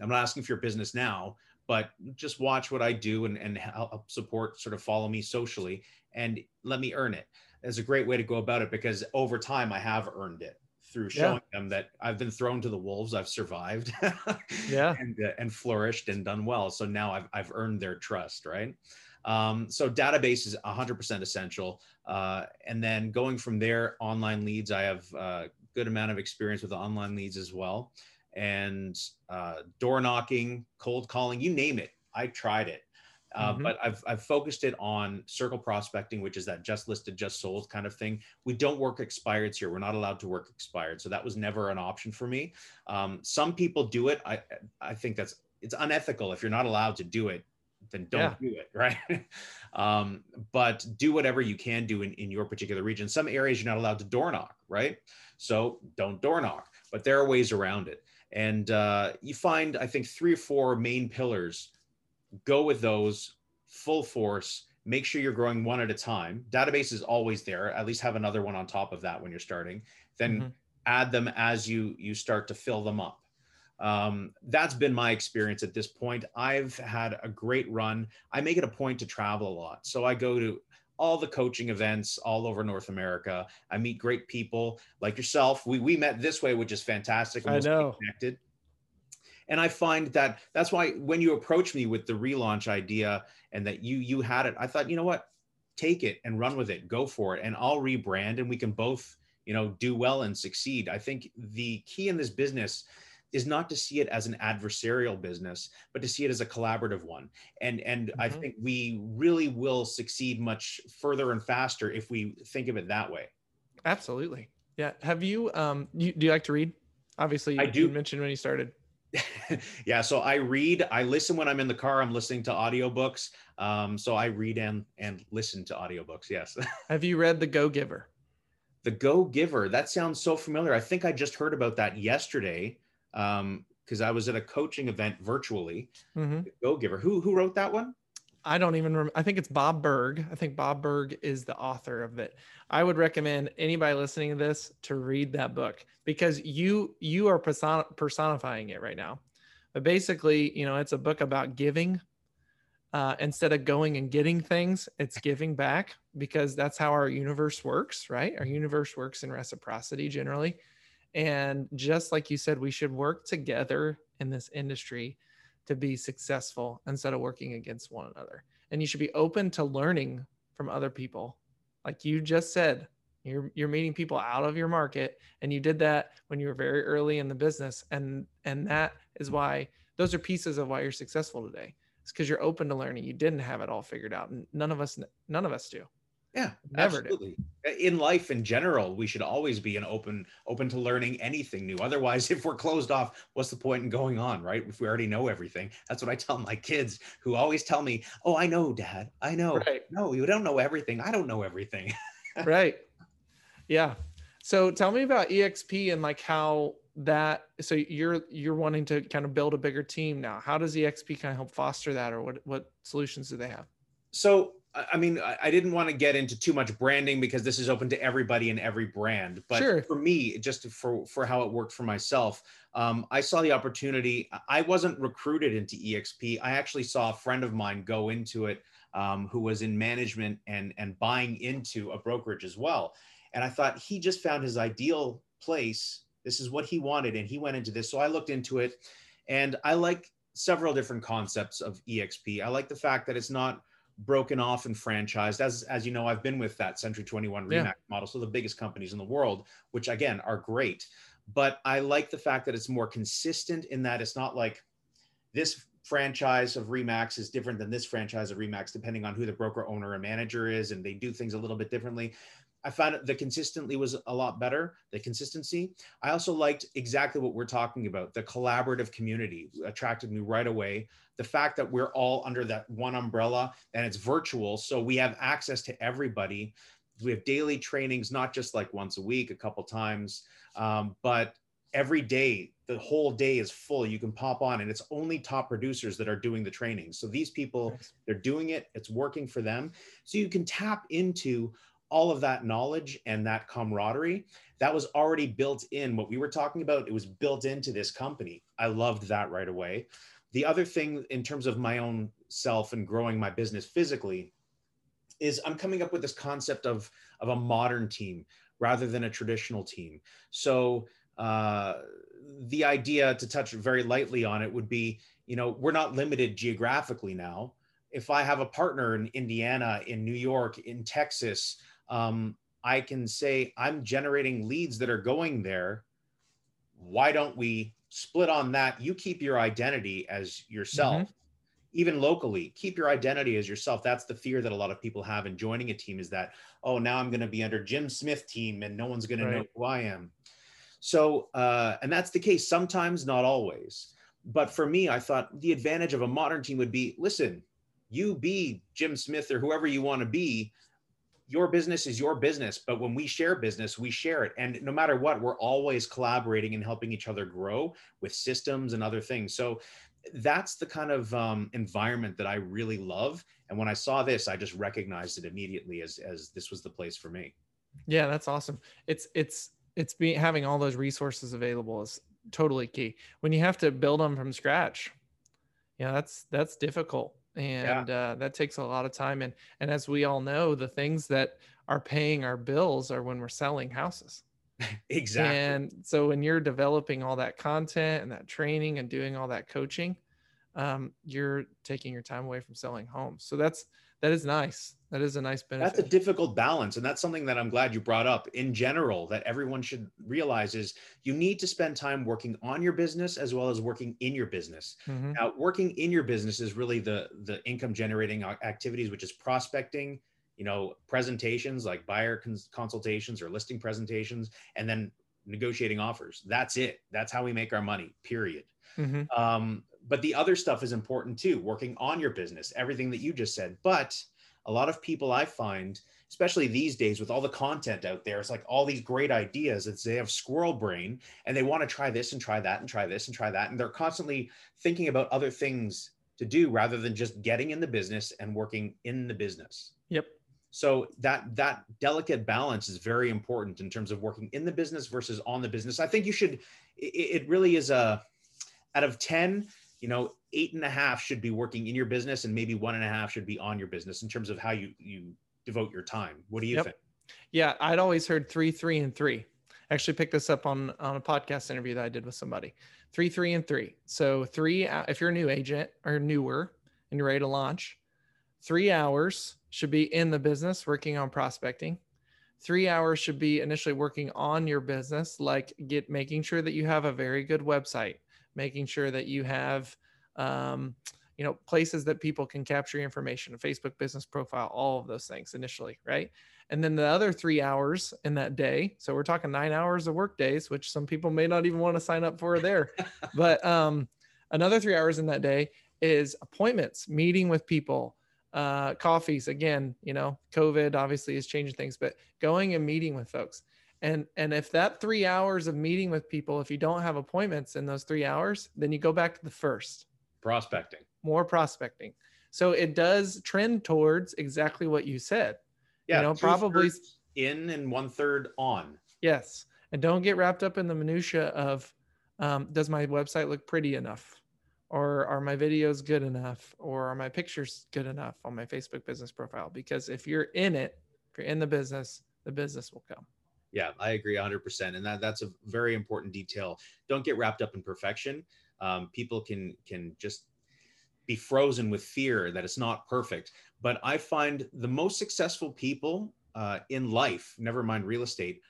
Speaker 1: "I'm not asking for your business now." But just watch what I do and, and help support, sort of follow me socially and let me earn it is a great way to go about it because over time I have earned it through showing yeah. them that I've been thrown to the wolves, I've survived,
Speaker 2: yeah,
Speaker 1: and uh, and flourished and done well. So now I've I've earned their trust, right? Um, so database is 100% essential, uh, and then going from there, online leads. I have a good amount of experience with online leads as well, and uh, door knocking, cold calling, you name it. I tried it. Uh, mm-hmm. But I've, I've focused it on circle prospecting, which is that just listed, just sold kind of thing. We don't work expireds here. We're not allowed to work expired. So that was never an option for me. Um, some people do it. I, I think that's, it's unethical. If you're not allowed to do it, then don't
Speaker 2: Yeah.
Speaker 1: do it, right? um, but do whatever you can do in, in your particular region. Some areas you're not allowed to door knock, right? So don't door knock, but there are ways around it. And uh, you find, I think, three or four main pillars. Go with those full force. Make sure you're growing one at a time. Database is always there. At least have another one on top of that when you're starting. Then
Speaker 2: Mhm.
Speaker 1: add them as you you start to fill them up. Um, that's been my experience at this point. I've had a great run. I make it a point to travel a lot. So I go to all the coaching events all over North America. I meet great people like yourself. We we met this way, which is fantastic.
Speaker 2: I know.
Speaker 1: Connected. And I find that that's why when you approached me with the relaunch idea and that you you had it, I thought, you know what, take it and run with it, go for it, and I'll rebrand and we can both, you know, do well and succeed. I think the key in this business is not to see it as an adversarial business, but to see it as a collaborative one. And and I
Speaker 2: Mhm.
Speaker 1: think we really will succeed much further and faster if we think of it that way.
Speaker 2: Absolutely. Yeah. Have you um you do you like to read? Obviously you,
Speaker 1: I do.
Speaker 2: you mentioned when you started.
Speaker 1: yeah, so I read, I listen when I'm in the car, I'm listening to audiobooks. Um, so I read and and listen to audiobooks, yes.
Speaker 2: Have you read The Go Giver?
Speaker 1: the Go Giver, that sounds so familiar. I think I just heard about that yesterday. Um, because I was at a coaching event virtually.
Speaker 2: hmm
Speaker 1: Go Giver. Who who wrote that one?
Speaker 2: I don't even remember. I think it's Bob Burg. I think Bob Burg is the author of it. I would recommend anybody listening to this to read that book because you you are person- personifying it right now. But basically, you know, it's a book about giving. Uh, instead of going and getting things, it's giving back because that's how our universe works, right? Our universe works in reciprocity generally. And just like you said, we should work together in this industry to be successful instead of working against one another. And you should be open to learning from other people. Like you just said, you're you're meeting people out of your market and you did that when you were very early in the business and and that is why those are pieces of why you're successful today. It's because you're open to learning. You didn't have it all figured out. And none of us none of us do.
Speaker 1: Yeah,
Speaker 2: Never do.
Speaker 1: absolutely. Uh, in life in general, we should always be an open open to learning anything new. Otherwise, if we're closed off, what's the point in going on, right? If we already know everything. That's what I tell my kids who always tell me, "Oh, I know, dad. I know."
Speaker 2: Right.
Speaker 1: No, you don't know everything. I don't know everything.
Speaker 2: right yeah so tell me about exp and like how that so you're you're wanting to kind of build a bigger team now how does exp kind of help foster that or what what solutions do they have
Speaker 1: so I mean, I I didn't want to get into too much branding because this is open to everybody and every brand. But
Speaker 2: Sure.
Speaker 1: for me, just for for how it worked for myself, um, I saw the opportunity. I wasn't recruited into EXP. I actually saw a friend of mine go into it, um, who was in management and and buying into a brokerage as well. And I thought he just found his ideal place. This is what he wanted, and he went into this. So I looked into it, and I like several different concepts of EXP. I like the fact that it's not broken off and franchised. As as you know, I've been with that Century 21
Speaker 2: Yeah.
Speaker 1: Remax model, so the biggest companies in the world, which again are great. But I like the fact that it's more consistent in that it's not like this franchise of Remax is different than this franchise of Remax, depending on who the broker owner and manager is, and they do things a little bit differently. I found the consistently was a lot better, the consistency. I also liked exactly what we're talking about. The collaborative community attracted me right away. The fact that we're all under that one umbrella and it's virtual, so we have access to everybody. We have daily trainings, not just like once a week, a couple times, um, but every day, the whole day is full. You can pop on, and it's only top producers that are doing the training. So these people, they're doing it, it's working for them. So you can tap into all of that knowledge and that camaraderie that was already built in what we were talking about. It was built into this company. I loved that right away. The other thing in terms of my own self and growing my business physically is i'm coming up with this concept of of a modern team rather than a traditional team. So uh, the idea to touch very lightly on it would be you know we're not limited geographically now. If i have a partner in indiana in new york in texas um, I can say I'm generating leads that are going there. Why don't we split on that? You keep your identity as yourself, even locally. Keep your identity as yourself. That's the fear that a lot of people have in joining a team is that, oh, now I'm going to be under Jim Smith team and no one's going to know who I am. So, uh, and that's the case sometimes, not always. But for me, I thought the advantage of a modern team would be listen, you be Jim Smith or whoever you want to be. Your business is your business, but when we share business, we share it. And no matter what, we're always collaborating and helping each other grow with systems and other things. So that's the kind of um, environment that I really love. And when I saw this, I just recognized it immediately as as this was the place for me.
Speaker 2: Yeah, that's awesome. It's it's it's being having all those resources available is totally key. When you have to build them from scratch, yeah, that's that's difficult and yeah. uh, that takes a lot of time and and as we all know the things that are paying our bills are when we're selling houses.
Speaker 1: Exactly.
Speaker 2: And so when you're developing all that content and that training and doing all that coaching um, you're taking your time away from selling homes. So that's that is nice. That is a nice benefit
Speaker 1: that's a difficult balance and that's something that i'm glad you brought up in general that everyone should realize is you need to spend time working on your business as well as working in your business. Mm-hmm. now working in your business is really the the income generating activities which is prospecting you know presentations like buyer cons- consultations or listing presentations and then negotiating offers. That's it. That's how we make our money period. Mm-hmm. um, but the other stuff is important too working on your business everything that you just said. But a lot of people i find especially these days with all the content out there it's like all these great ideas it's they have squirrel brain and they want to try this and try that and try this and try that. And they're constantly thinking about other things to do rather than just getting in the business and working in the business.
Speaker 2: Yep.
Speaker 1: So that that delicate balance is very important in terms of working in the business versus on the business. I think you should it, it really is a out of 10 you know eight and a half should be working in your business and maybe one and a half should be on your business in terms of how you you devote your time. What do you yep. think?
Speaker 2: Yeah i'd always heard three three and three. I actually picked this up on on a podcast interview that i did with somebody. Three three and three. So three uh, if you're a new agent or newer and you're ready to launch three hours should be in the business working on prospecting. Three hours should be initially working on your business like get making sure that you have a very good website making sure that you have um, you know places that people can capture information a facebook business profile all of those things initially right? And then the other three hours in that day so we're talking nine hours of work days which some people may not even want to sign up for there. But um, another three hours in that day is appointments meeting with people uh, coffees again you know covid obviously is changing things but going and meeting with folks and and if that three hours of meeting with people if you don't have appointments in those three hours then you go back to the first.
Speaker 1: Prospecting.
Speaker 2: More prospecting. So it does trend towards exactly what you said.
Speaker 1: Yeah you know probably in and one third on.
Speaker 2: Yes and don't get wrapped up in the minutia of um, does my website look pretty enough? Or are my videos good enough? Or are my pictures good enough on my facebook business profile? Because if you're in it if you're in the business the business will come
Speaker 1: yeah i agree 100% and that, that's a very important detail don't get wrapped up in perfection um, people can can just be frozen with fear that it's not perfect but i find the most successful people uh, in life never mind real estate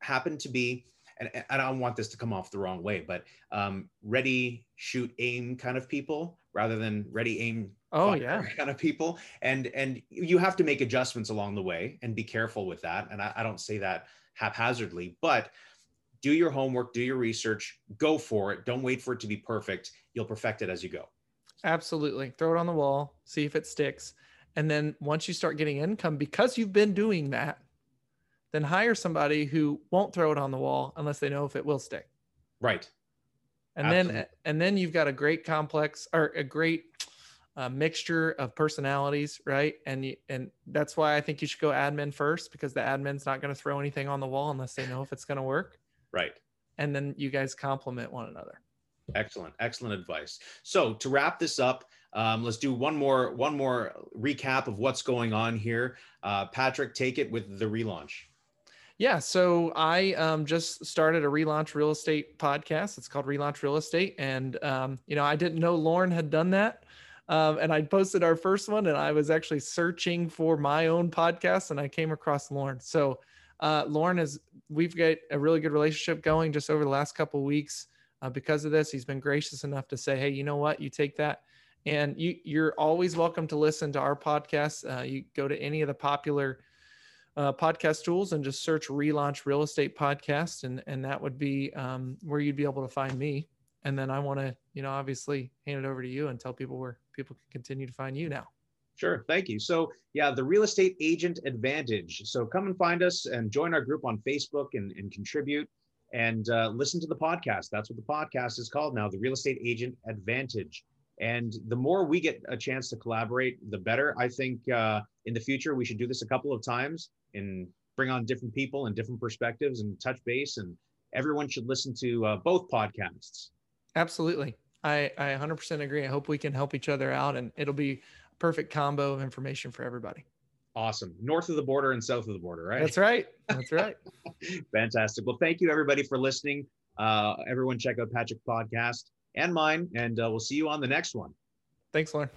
Speaker 1: happen to be and, and I don't want this to come off the wrong way, but um, ready, shoot, aim kind of people rather than ready, aim,
Speaker 2: oh yeah,
Speaker 1: kind of people. And and you have to make adjustments along the way and be careful with that. And I, I don't say that haphazardly, but do your homework, do your research, go for it. Don't wait for it to be perfect. You'll perfect it as you go.
Speaker 2: Absolutely. Throw it on the wall, see if it sticks. And then once you start getting income, because you've been doing that, then hire somebody who won't throw it on the wall unless they know if it will stick.
Speaker 1: Right.
Speaker 2: And Absolutely. then and then you've got a great complex or a great uh, mixture of personalities, right? And you, and that's why I think you should go admin first because the admin's not going to throw anything on the wall unless they know if it's going to work.
Speaker 1: Right.
Speaker 2: And then you guys complement one another.
Speaker 1: Excellent, excellent advice. So to wrap this up, um, let's do one more one more recap of what's going on here. Uh, Patrick, take it with the relaunch.
Speaker 2: Yeah, so I um, just started a relaunch real estate podcast. It's called Relaunch Real Estate, and um, you know I didn't know Lorne had done that, um, and I posted our first one, and I was actually searching for my own podcast, and I came across Lorne. So uh, Lorne is we've got a really good relationship going just over the last couple weeks uh, because of this. He's been gracious enough to say, hey, you know what, you take that. And you, you're always welcome to listen to our podcast. Uh, you go to any of the popular uh, podcast tools and just search relaunch real estate podcast and and that would be um, where you'd be able to find me and then i want to you know obviously hand it over to you and tell people where people can continue to find you now
Speaker 1: Sure. Thank you. So, yeah, the real estate agent advantage. So, come and find us and join our group on Facebook and, and contribute and uh, listen to the podcast. That's what the podcast is called now the real estate agent advantage. And the more we get a chance to collaborate, the better. I think uh, in the future, we should do this a couple of times and bring on different people and different perspectives and touch base. And everyone should listen to uh, both podcasts.
Speaker 2: Absolutely. I, I 100% agree. I hope we can help each other out and it'll be a perfect combo of information for everybody.
Speaker 1: Awesome. North of the border and south of the border, right?
Speaker 2: That's right. That's right.
Speaker 1: Fantastic. Well, thank you everybody for listening. Uh, everyone check out Patrick's podcast and mine, and uh, we'll see you on the next one.
Speaker 2: Thanks, Lorne.